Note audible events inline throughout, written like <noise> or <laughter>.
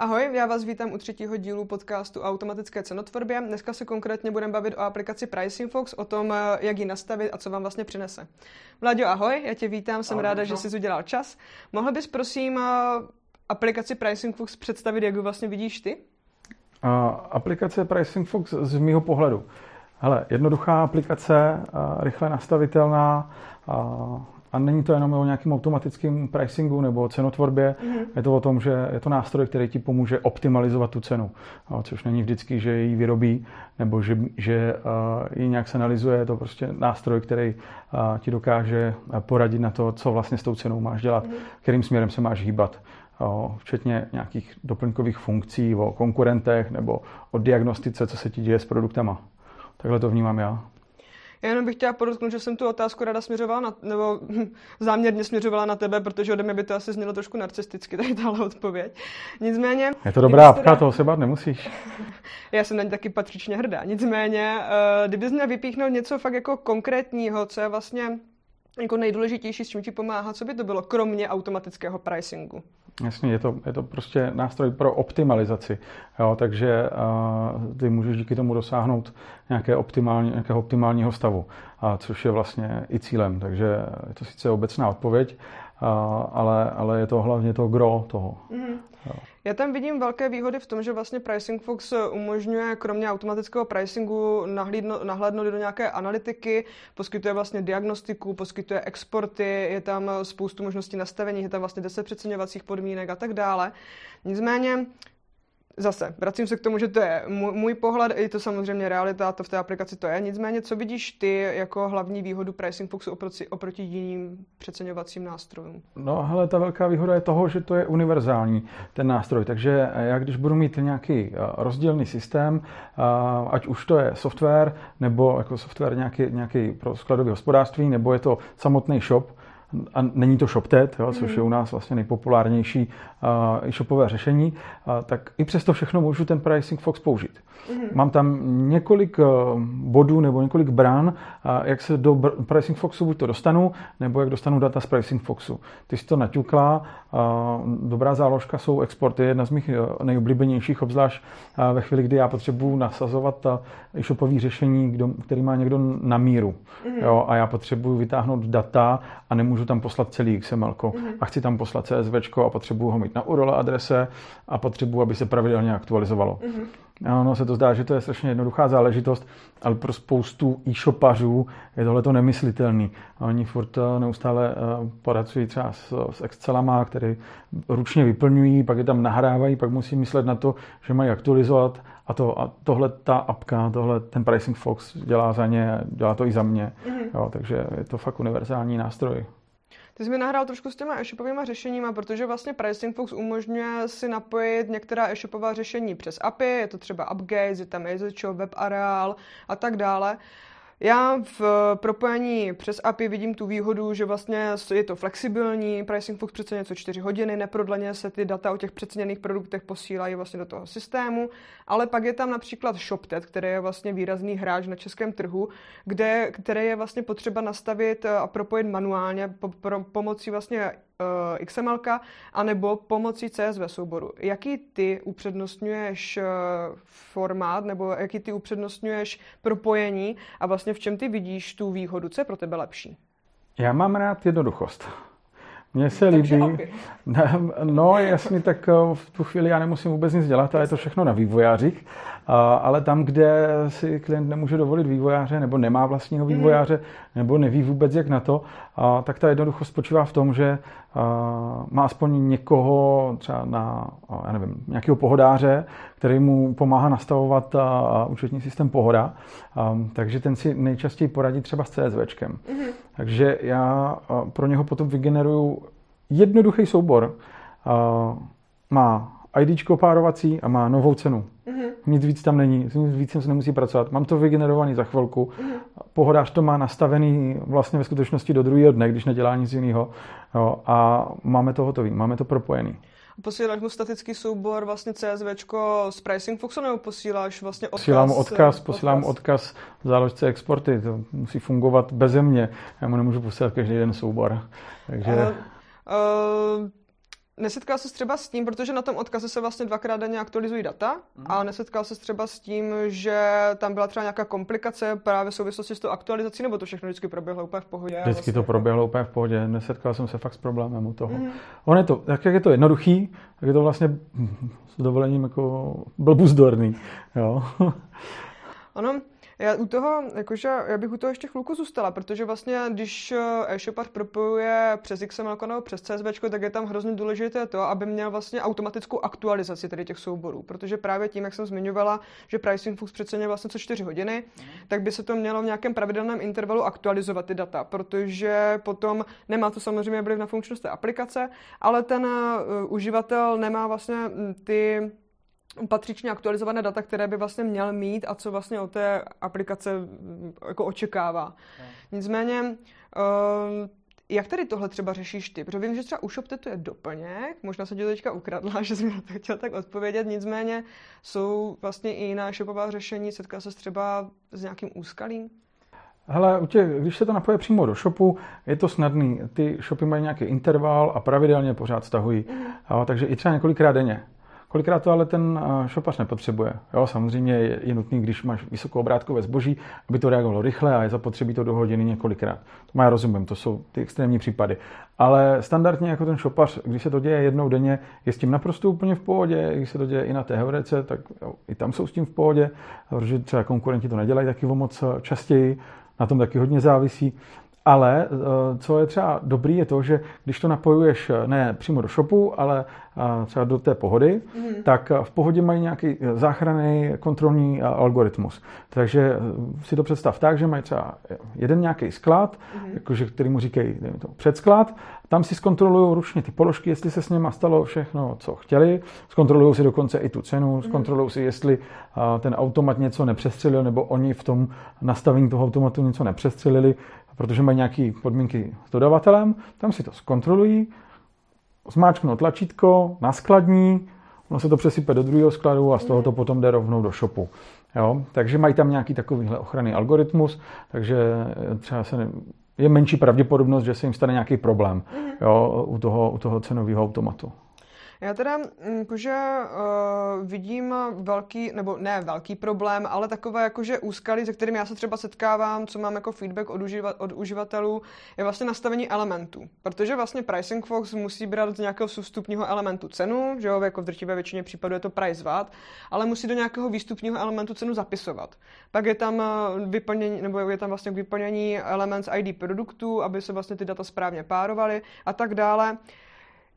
Ahoj, já vás vítám u třetího dílu podcastu o automatické cenotvorbě. Dneska se konkrétně budeme bavit o aplikaci Pricing Fox, o tom, eh, jak ji nastavit a co vám vlastně přinese. Vlaďo, ahoj, já tě vítám, jsem ahoj, ráda, že jsi udělal čas. Mohl bys prosím eh, aplikaci Pricing Fox představit, jak ji vlastně vidíš ty? Uh, aplikace Pricing Fox z mého pohledu. Hele, jednoduchá aplikace, uh, rychle nastavitelná, a není to jenom o nějakém automatickém pricingu nebo o cenotvorbě, mm-hmm. je to o tom, že je to nástroj, který ti pomůže optimalizovat tu cenu, což není vždycky, že ji vyrobí nebo že, že ji nějak se analyzuje, je to prostě nástroj, který ti dokáže poradit na to, co vlastně s tou cenou máš dělat, mm-hmm. kterým směrem se máš hýbat včetně nějakých doplňkových funkcí o konkurentech nebo o diagnostice, co se ti děje s produktama. Takhle to vnímám já. Já jenom bych chtěla podotknout, že jsem tu otázku rada směřovala, na, nebo <laughs> záměrně směřovala na tebe, protože ode mě by to asi znělo trošku narcisticky, tady tahle odpověď. Nicméně... Je to dobrá apka, teda... toho se bát nemusíš. <laughs> Já jsem na ní taky patřičně hrdá. Nicméně, uh, kdybys měl vypíchnout něco fakt jako konkrétního, co je vlastně jako nejdůležitější, s čím ti pomáhá, co by to bylo, kromě automatického pricingu? Jasně, je to, je to prostě nástroj pro optimalizaci, jo, takže uh, ty můžeš díky tomu dosáhnout nějaké optimální, nějakého optimálního stavu, a což je vlastně i cílem, takže je to sice obecná odpověď, ale, ale je to hlavně to gro toho. Mm-hmm. Já tam vidím velké výhody v tom, že vlastně Pricing Fox umožňuje kromě automatického pricingu nahlídno, nahlédnout do nějaké analytiky, poskytuje vlastně diagnostiku, poskytuje exporty, je tam spoustu možností nastavení, je tam vlastně 10 přeceňovacích podmínek a tak dále. Nicméně zase, vracím se k tomu, že to je můj pohled, je to samozřejmě realita, to v té aplikaci to je. Nicméně, co vidíš ty jako hlavní výhodu Pricing Foxu oproti, oproti jiným přeceňovacím nástrojům? No, hele, ta velká výhoda je toho, že to je univerzální, ten nástroj. Takže já, když budu mít nějaký eh, rozdílný systém, eh, ať už to je software, nebo jako software nějaký, nějaký pro skladové hospodářství, nebo je to samotný shop, a není to ShopTet, jo, což je u nás vlastně nejpopulárnější uh, e-shopové řešení, uh, tak i přesto všechno můžu ten Pricing Fox použít. Mm-hmm. Mám tam několik uh, bodů nebo několik brán, uh, jak se do Pricing Foxu buď to dostanu, nebo jak dostanu data z Pricing Foxu. Ty jsi to naťukla, uh, dobrá záložka jsou exporty, jedna z mých nejoblíbenějších, obzvlášť uh, ve chvíli, kdy já potřebuji nasazovat e-shopové řešení, kdo, který má někdo na míru. Mm-hmm. Jo, a já potřebuji vytáhnout data a nemůžu můžu tam poslat celý XML mm-hmm. a chci tam poslat CSV a potřebuju ho mít na URL adrese a potřebuju, aby se pravidelně aktualizovalo. Mm-hmm. Ono se to zdá, že to je strašně jednoduchá záležitost, ale pro spoustu e-shopařů je tohle to nemyslitelný. Oni furt eh, neustále eh, poracují třeba s, s Excelama, které ručně vyplňují, pak je tam nahrávají, pak musí myslet na to, že mají aktualizovat a, to, a tohle ta apka, tohle ten Pricing Fox dělá za ně, dělá to i za mě. Mm-hmm. Jo, takže je to fakt univerzální nástroj. Ty jsi mi nahrál trošku s těma e-shopovými řešeníma, protože vlastně Pricing Fox umožňuje si napojit některá e-shopová řešení přes API, je to třeba UpGaze, je tam Easyshop, WebAreal a tak dále. Já v propojení přes API vidím tu výhodu, že vlastně je to flexibilní, Pricing Fox přece něco 4 hodiny, neprodleně se ty data o těch přeceněných produktech posílají vlastně do toho systému, ale pak je tam například ShopTet, který je vlastně výrazný hráč na českém trhu, kde, které je vlastně potřeba nastavit a propojit manuálně po, po, pomocí vlastně XML, anebo pomocí CSV souboru. Jaký ty upřednostňuješ uh, formát, nebo jaký ty upřednostňuješ propojení a vlastně v čem ty vidíš tu výhodu? Co je pro tebe lepší? Já mám rád jednoduchost. Mně se líbí. <laughs> No jasně, tak eh, v tu chvíli já nemusím vůbec nic dělat, ale je to všechno na vývojářích. Ale tam, kde si klient nemůže dovolit vývojáře, nebo nemá vlastního mhm. vývojáře, nebo neví vůbec jak na to, tak ta jednoduchost spočívá v tom, že má aspoň někoho, třeba na, já nevím, nějakého pohodáře, který mu pomáhá nastavovat účetní systém pohoda, takže ten si nejčastěji poradí třeba s CSVčkem. Mm-hmm. Takže já pro něho potom vygeneruju jednoduchý soubor. Má ID párovací a má novou cenu. Mm-hmm. Nic víc tam není, nic víc se nemusí pracovat. Mám to vygenerovaný za chvilku. Mm-hmm. Pohodář to má nastavený vlastně ve skutečnosti do druhého dne, když nedělá nic jiného. Jo, a máme to hotový, máme to propojený. Posíláš mu statický soubor vlastně CSV z Pricing Foxu nebo posíláš vlastně odkaz? Posílám odkaz, posílám odkaz v záložce exporty. To musí fungovat bez mě. Já mu nemůžu posílat každý den soubor. Takže... Ale Uh, Nesetkal se třeba s tím, protože na tom odkaze se vlastně dvakrát denně aktualizují data, mm. a nesetkal se třeba s tím, že tam byla třeba nějaká komplikace právě v souvislosti s tou aktualizací, nebo to všechno vždycky proběhlo úplně v pohodě? Vždycky vlastně to proběhlo úplně v pohodě, nesetkal jsem se fakt s problémem u toho. Mm. On je to, tak jak je to jednoduchý, tak je to vlastně s dovolením jako blbuzdorný. Jo. Ono, já u toho, jakože, já bych u toho ještě chvilku zůstala, protože vlastně, když eh, e-shopar propojuje přes XML nebo přes CSV, tak je tam hrozně důležité to, aby měl vlastně automatickou aktualizaci tady těch souborů, protože právě tím, jak jsem zmiňovala, že pricing fux přece vlastně co 4 hodiny, mm. tak by se to mělo v nějakém pravidelném intervalu aktualizovat ty data, protože potom nemá to samozřejmě vliv na funkčnost té aplikace, ale ten uh, uživatel nemá vlastně hm, ty patřičně aktualizované data, které by vlastně měl mít a co vlastně od té aplikace mm, jako očekává. No. Nicméně, uh, jak tady tohle třeba řešíš ty? Protože vím, že třeba u ShopTetu je doplněk, možná se ti to teďka ukradla, <laughs> že jsi mi na to chtěl tak odpovědět, nicméně jsou vlastně i jiná shopová řešení, setká se třeba s nějakým úskalím? Hele, u těch, když se to napoje přímo do shopu, je to snadný. Ty shopy mají nějaký interval a pravidelně pořád stahují. Mm. takže i třeba několikrát denně. Kolikrát to ale ten eh, šopař nepotřebuje. Jo, samozřejmě je, nutný, když máš vysokou obrátkové zboží, aby to reagovalo rychle a je zapotřebí to do hodiny několikrát. To já rozumím, to jsou ty extrémní případy. Ale standardně jako ten šopař, když se to děje jednou denně, je s tím naprosto úplně v pohodě. Když se to děje i na té heurece, tak jo, i tam jsou s tím v pohodě, protože třeba konkurenti to nedělají taky o moc eh, častěji, na tom taky hodně závisí. Ale eh, co je třeba dobrý, je to, že když to napojuješ eh, ne přímo do shopu, ale eh, třeba do té pohody, mm. tak v pohodě mají nějaký záchranný kontrolní algoritmus. Takže si to představ tak, že mají třeba jeden nějaký sklad, mm. jakože, který mu říkají to, předsklad, tam si zkontrolují ručně ty položky, jestli se s nimi stalo všechno, co chtěli, zkontrolují si dokonce i tu cenu, mm. zkontrolují si, jestli ten automat něco nepřestřelil, nebo oni v tom nastavení toho automatu něco nepřestřelili, protože mají nějaké podmínky s dodavatelem, tam si to zkontrolují, zmáčknou tlačítko, naskladní, ono se to přesype do druhého skladu a z toho to potom jde rovnou do shopu. Jo? Takže mají tam nějaký takovýhle ochranný algoritmus, takže třeba se ne, je menší pravděpodobnost, že se jim stane nějaký problém mhm. jo, u, toho, u toho cenového automatu. Já teda mm, jakože uh, vidím velký, nebo ne velký problém, ale takové jakože úskalí, se kterým já se třeba setkávám, co mám jako feedback od, uživa, od uživatelů, je vlastně nastavení elementů. Protože vlastně Pricing Fox musí brát z nějakého substupního elementu cenu, že jo, jako v drtivé většině případů je to price watt, ale musí do nějakého výstupního elementu cenu zapisovat. Pak je tam eh, vyplnění, nebo je tam vlastně vyplnění element ID produktů, aby se vlastně ty data správně párovaly a tak dále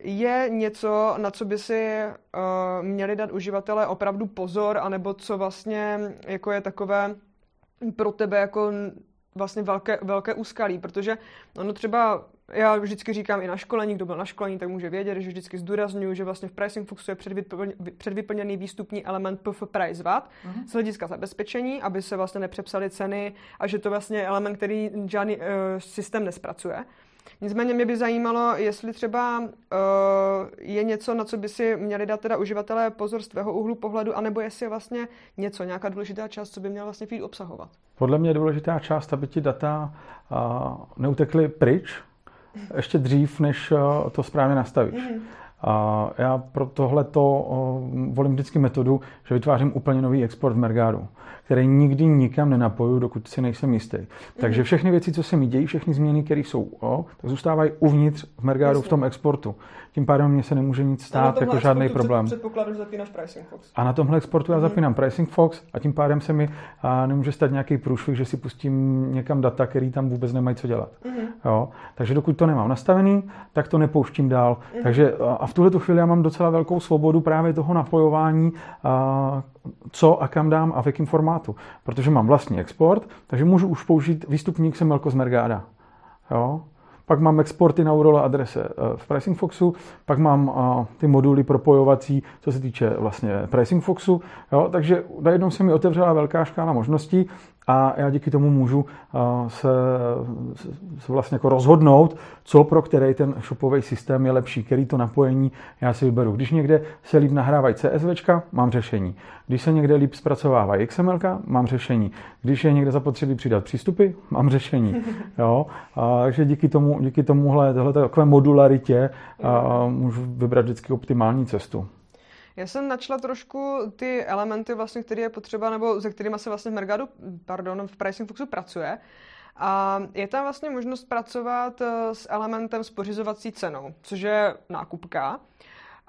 je něco, na co by si uh, měli dát uživatelé opravdu pozor, anebo co vlastně jako je takové pro tebe jako vlastně velké, velké úskalí, protože ono třeba, já vždycky říkám i na školení, kdo byl na školení, tak může vědět, že vždycky zdůraznuju, že vlastně v Pricing Foxu je předvyplněný výstupní element PF Price VAT uh-huh. z hlediska zabezpečení, aby se vlastně nepřepsaly ceny a že to vlastně je element, který žádný uh, systém nespracuje. Nicméně mě by zajímalo, jestli třeba uh, je něco, na co by si měli dát teda uživatelé pozor z tvého úhlu pohledu, anebo jestli je vlastně něco, nějaká důležitá část, co by měl vlastně feed obsahovat. Podle mě je důležitá část, aby ti data uh, neutekly pryč, ještě dřív, než uh, to správně nastavíš. Mm-hmm. A já pro tohle to volím vždycky metodu, že vytvářím úplně nový export v Mergáru který nikdy nikam nenapoju, dokud si nejsem jistý. Takže mhm. všechny věci, co se mi dějí, všechny změny, které jsou o, tak zůstávají uvnitř v Mergáru v tom exportu. Tím pádem mě se nemůže nic stát, jako žádný problém. Předpokladu, že zapínáš Pricing Fox. A na tomhle exportu já mhm. zapínám Pricing Fox a tím pádem se mi a nemůže stát nějaký průšvih, že si pustím někam data, který tam vůbec nemají co dělat. Mm-hmm. Jo? Takže dokud to nemám nastavený, tak to nepouštím dál. Mm-hmm. Takže a v tuhle chvíli já mám docela velkou svobodu právě toho napojování a, co a kam dám a v jakém formátu. Protože mám vlastní export, takže můžu už použít výstupník XML z Mergada. Jo? Pak mám exporty na URL adrese eh, v Pricing Foxu, pak mám eh, ty moduly propojovací, co se týče vlastně Pricing Foxu. Jo? Takže najednou se mi otevřela velká škála možností a já díky tomu můžu se, se vlastně jako rozhodnout, co pro který ten shopový systém je lepší, který to napojení já si vyberu. Když někde se líp nahrávají CSV, mám řešení. Když se někde líp zpracovávají XML, mám řešení. Když je někde zapotřebí přidat přístupy, mám řešení. <laughs> Jo? A, takže díky, tomu, díky tomuhle tohle takové modularitě a, můžu vybrat vždycky optimální cestu. Já jsem načla trošku ty elementy, vlastně, které je potřeba, nebo se kterými se vlastně v Mergadu, pardon, v Pricing Foxu pracuje. A je tam vlastně možnost pracovat eh, s elementem s pořizovací cenou, což je nákupka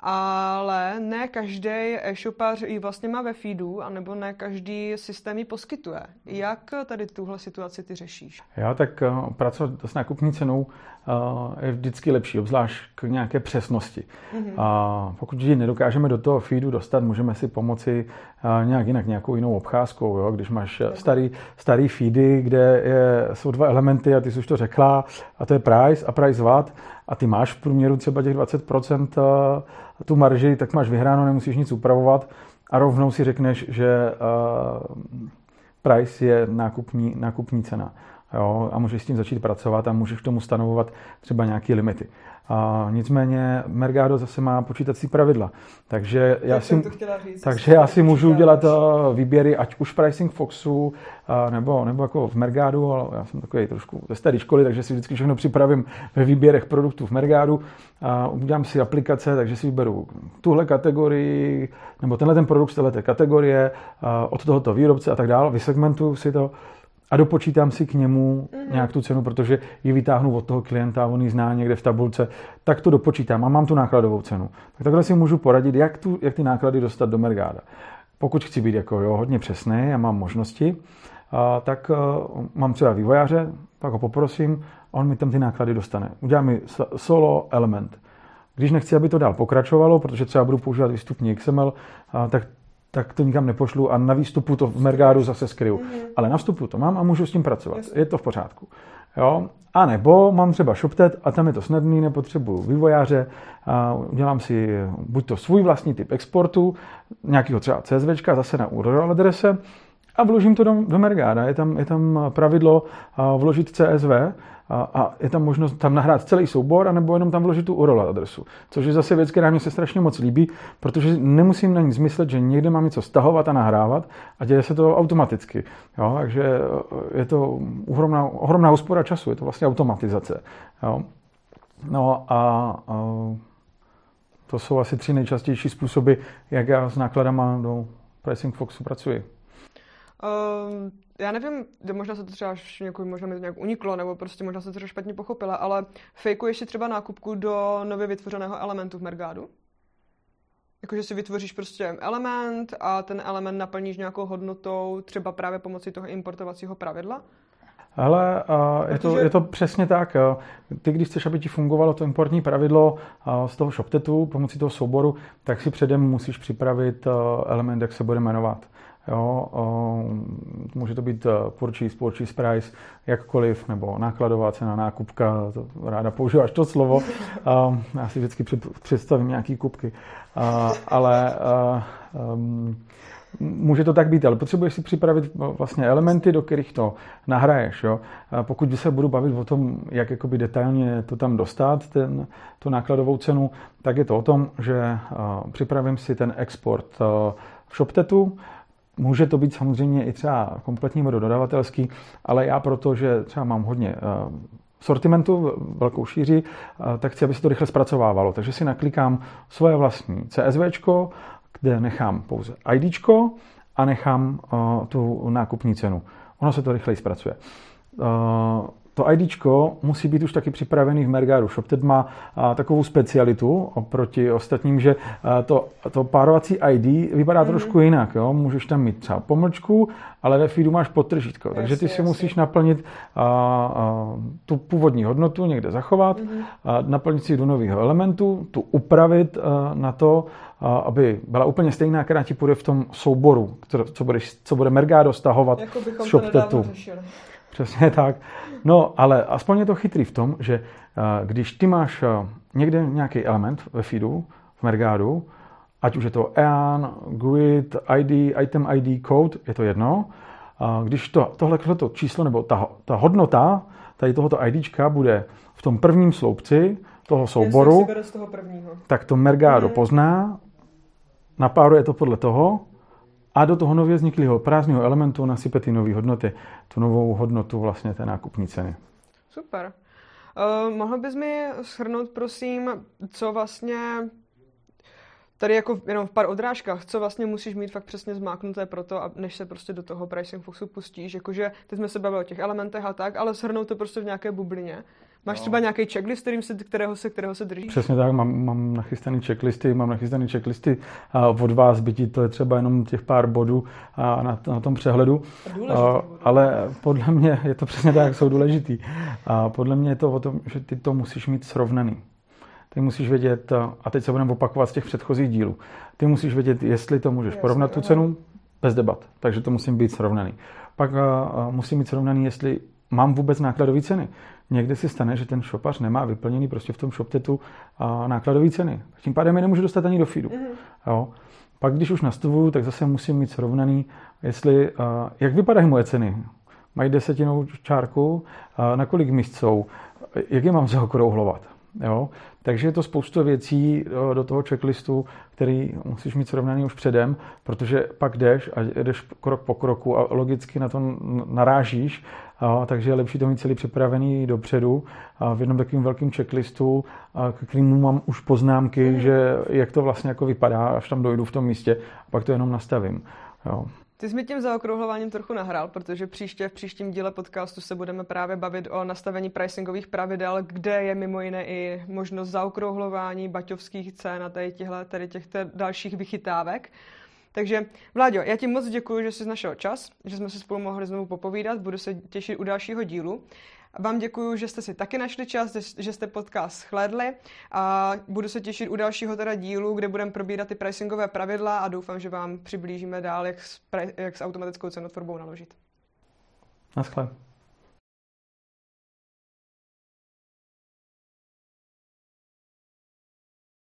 ale ne každý e-shopař ji vlastně má ve feedu, anebo ne každý systém ji poskytuje. Jak tady tuhle situaci ty řešíš? Já tak uh, pracovat s nákupní cenou uh, je vždycky lepší, obzvlášť k nějaké přesnosti. Mm-hmm. A pokud ji nedokážeme do toho feedu dostat, můžeme si pomoci nějak jinak, nějakou jinou obcházkou. Jo? Když máš starý, starý feedy, kde je, jsou dva elementy a ty jsi už to řekla, a to je price a price watt, a ty máš v průměru třeba těch 20% tu marži, tak máš vyhráno, nemusíš nic upravovat a rovnou si řekneš, že uh, price je nákupní, nákupní cena. Jo, a můžeš s tím začít pracovat a můžeš k tomu stanovovat třeba nějaké limity. A nicméně Mergado zase má počítací pravidla. Takže já, si, říct, takže já si můžu dělat uh, výběry, ať už Pricing Foxu, uh, nebo, nebo jako v Mergadu, ale já jsem takový trošku ze staré školy, takže si vždycky všechno připravím ve výběrech produktů v Mergadu. Uh, udělám si aplikace, takže si vyberu tuhle kategorii, nebo tenhle ten produkt z této kategorie, uh, od tohoto výrobce a tak dále, vysegmentuju si to, a dopočítám si k němu mm-hmm. nějak tu cenu, protože ji vytáhnu od toho klienta, on ji zná někde v tabulce, tak to dopočítám a mám tu nákladovou cenu. Tak takhle si můžu poradit, jak, tu, jak ty náklady dostat do Mergáda. Pokud chci být jako jo, hodně přesný a mám možnosti, a, tak a, mám třeba vývojáře, tak ho poprosím, on mi tam ty náklady dostane. Udělá mi solo element. Když nechci, aby to dál pokračovalo, protože třeba budu používat výstupní XML, a, tak tak to nikam nepošlu a na výstupu to v Mergádu zase skryju. Mm-hmm. Ale na vstupu to mám a můžu s tím pracovat. Jasně. Je to v pořádku. Jo? A nebo mám třeba ShopTet a tam je to snadný, nepotřebuju vývojáře, a udělám si buď to svůj vlastní typ exportu, nějakého třeba CSV, zase na URL adrese a vložím to do, do Mergáda. Je tam, je tam pravidlo vložit CSV a, a je tam možnost tam nahrát celý soubor, anebo jenom tam vložit tu URL adresu. Což je zase věc, která mi se strašně moc líbí, protože nemusím na nic myslet, že někde mám něco stahovat a nahrávat a děje se to automaticky. Jo? Takže eh, je to ohromná, ohromná úspora času, je to vlastně automatizace. Jo? No a, a to jsou asi tři nejčastější způsoby, jak já s nákladama do Pricing Foxu pracuji. Um, já nevím, možná se to třeba někomu, možná mi to nějak uniklo, nebo prostě možná se to třeba špatně pochopila, ale fejkuješ si třeba nákupku do nově vytvořeného elementu v Mergádu? Jakože si vytvoříš prostě element a ten element naplníš nějakou hodnotou, třeba právě pomocí toho importovacího pravidla? Ale uh, je, to, je to přesně tak. Ty, když chceš, aby ti fungovalo to importní pravidlo uh, z toho ShopTetu pomocí toho souboru, tak si předem musíš připravit uh, element, jak se bude jmenovat. Jo, může to být eh, purchase, purchase price, jakkoliv, nebo nákladová cena, nákupka, to ráda používáš to slovo. <laughs> Já si vždycky představím nějaký kupky. Ale může to tak být, ale potřebuješ si připravit vlastně elementy, do kterých to nahraješ. Jo? Pokud se budu bavit o tom, jak jakoby detailně to tam dostat, ten, tu nákladovou cenu, tak je to o tom, že připravím si ten export v ShopTetu, Může to být samozřejmě i třeba kompletní dodavatelský, ale já proto, že třeba mám hodně eh, sortimentu, velkou šíři, eh, tak chci, aby se to rychle zpracovávalo. Takže si naklikám svoje vlastní CSV, kde nechám pouze ID a nechám eh, tu nákupní cenu. Ono se to rychleji zpracuje to ID musí být už taky připravený v Mergaru. ShopTed má takovou specialitu oproti ostatním, že to, to párovací ID vypadá mm-hmm. trošku jinak. Jo? Můžeš tam mít třeba pomlčku, ale ve feedu máš podtržítko. Yes, Takže ty si yes, musíš naplnit a, a, tu původní hodnotu, někde zachovat, mm-hmm. a, naplnit si do nového elementu, tu upravit a, na to, a, aby byla úplně stejná, která ti půjde v tom souboru, co, budeš, co bude Mergado stahovat jako z ShopTetu. Přesně tak. No, ale aspoň je to chytrý v tom, že eh, když ty máš eh, někde nějaký element ve feedu, v Mergádu, ať už je to EAN, GUID, ID, Item ID, Code, je to jedno, když to, tohle to číslo nebo ta, ta hodnota tady tohoto IDčka bude v tom prvním sloupci toho souboru, z toho tak to Mergado hmm. pozná, napáruje to podle toho a do toho nově vzniklého prázdného elementu nasype ty nové hodnoty, tu novou hodnotu vlastně té nákupní ceny. Super. Uh, mohl bys mi shrnout, prosím, co vlastně tady jako jenom v pár odrážkách, co vlastně musíš mít fakt přesně zmáknuté pro to, než se prostě do toho pricing foxu pustíš, jakože teď jsme se bavili o těch elementech a tak, ale shrnout to prostě v nějaké bublině. Máš no. třeba nějaký checklist, kterým se, kterého, se, kterého se držíš? Přesně tak, mám, mám nachystaný checklisty, mám nachystaný checklisty a od vás, bytí to je třeba jenom těch pár bodů a na, na tom přehledu. A, ale podle mě je to přesně tak, jsou důležitý. A podle mě je to o tom, že ty to musíš mít srovnaný. Ty musíš vědět, a teď se budeme opakovat z těch předchozích dílů, ty musíš vědět, jestli to můžeš porovnat tu cenu, bez debat. Takže to musím být srovnaný. Pak musím být srovnaný, jestli mám vůbec nákladové ceny. Někdy si stane, že ten šopař nemá vyplněný prostě v tom shoptetu nákladové ceny. Tím pádem je nemůžu dostat ani do feedu. Mm-hmm. Jo. Pak, když už nastavuju, tak zase musím mít srovnaný, jestli, jak vypadají moje ceny. Mají desetinou čárku, na kolik míst jsou, jak je mám zaokrouhlovat. Jo? Takže je to spoustu věcí do toho checklistu, který musíš mít srovnaný už předem, protože pak jdeš a jdeš krok po kroku a logicky na to narážíš, takže je lepší to mít celý připravený dopředu a v jednom takovém velkém checklistu, k kterému mám už poznámky, že jak to vlastně jako vypadá, až tam dojdu v tom místě, a pak to jenom nastavím. Jo. Ty jsi mi tím zaokrouhlováním trochu nahrál, protože příště v příštím díle podcastu se budeme právě bavit o nastavení pricingových pravidel, kde je mimo jiné i možnost zaokrouhlování baťovských cen a tady, těchto, tady těch dalších vychytávek. Takže Vláďo, já ti moc děkuji, že jsi našel čas, že jsme si spolu mohli znovu popovídat, budu se těšit u dalšího dílu. Vám děkuji, že jste si taky našli čas, že jste podcast shlédli a budu se těšit u dalšího teda dílu, kde budeme probírat ty pricingové pravidla a doufám, že vám přiblížíme dál, jak s, pre, jak s automatickou cenotvorbou naložit. Naschle.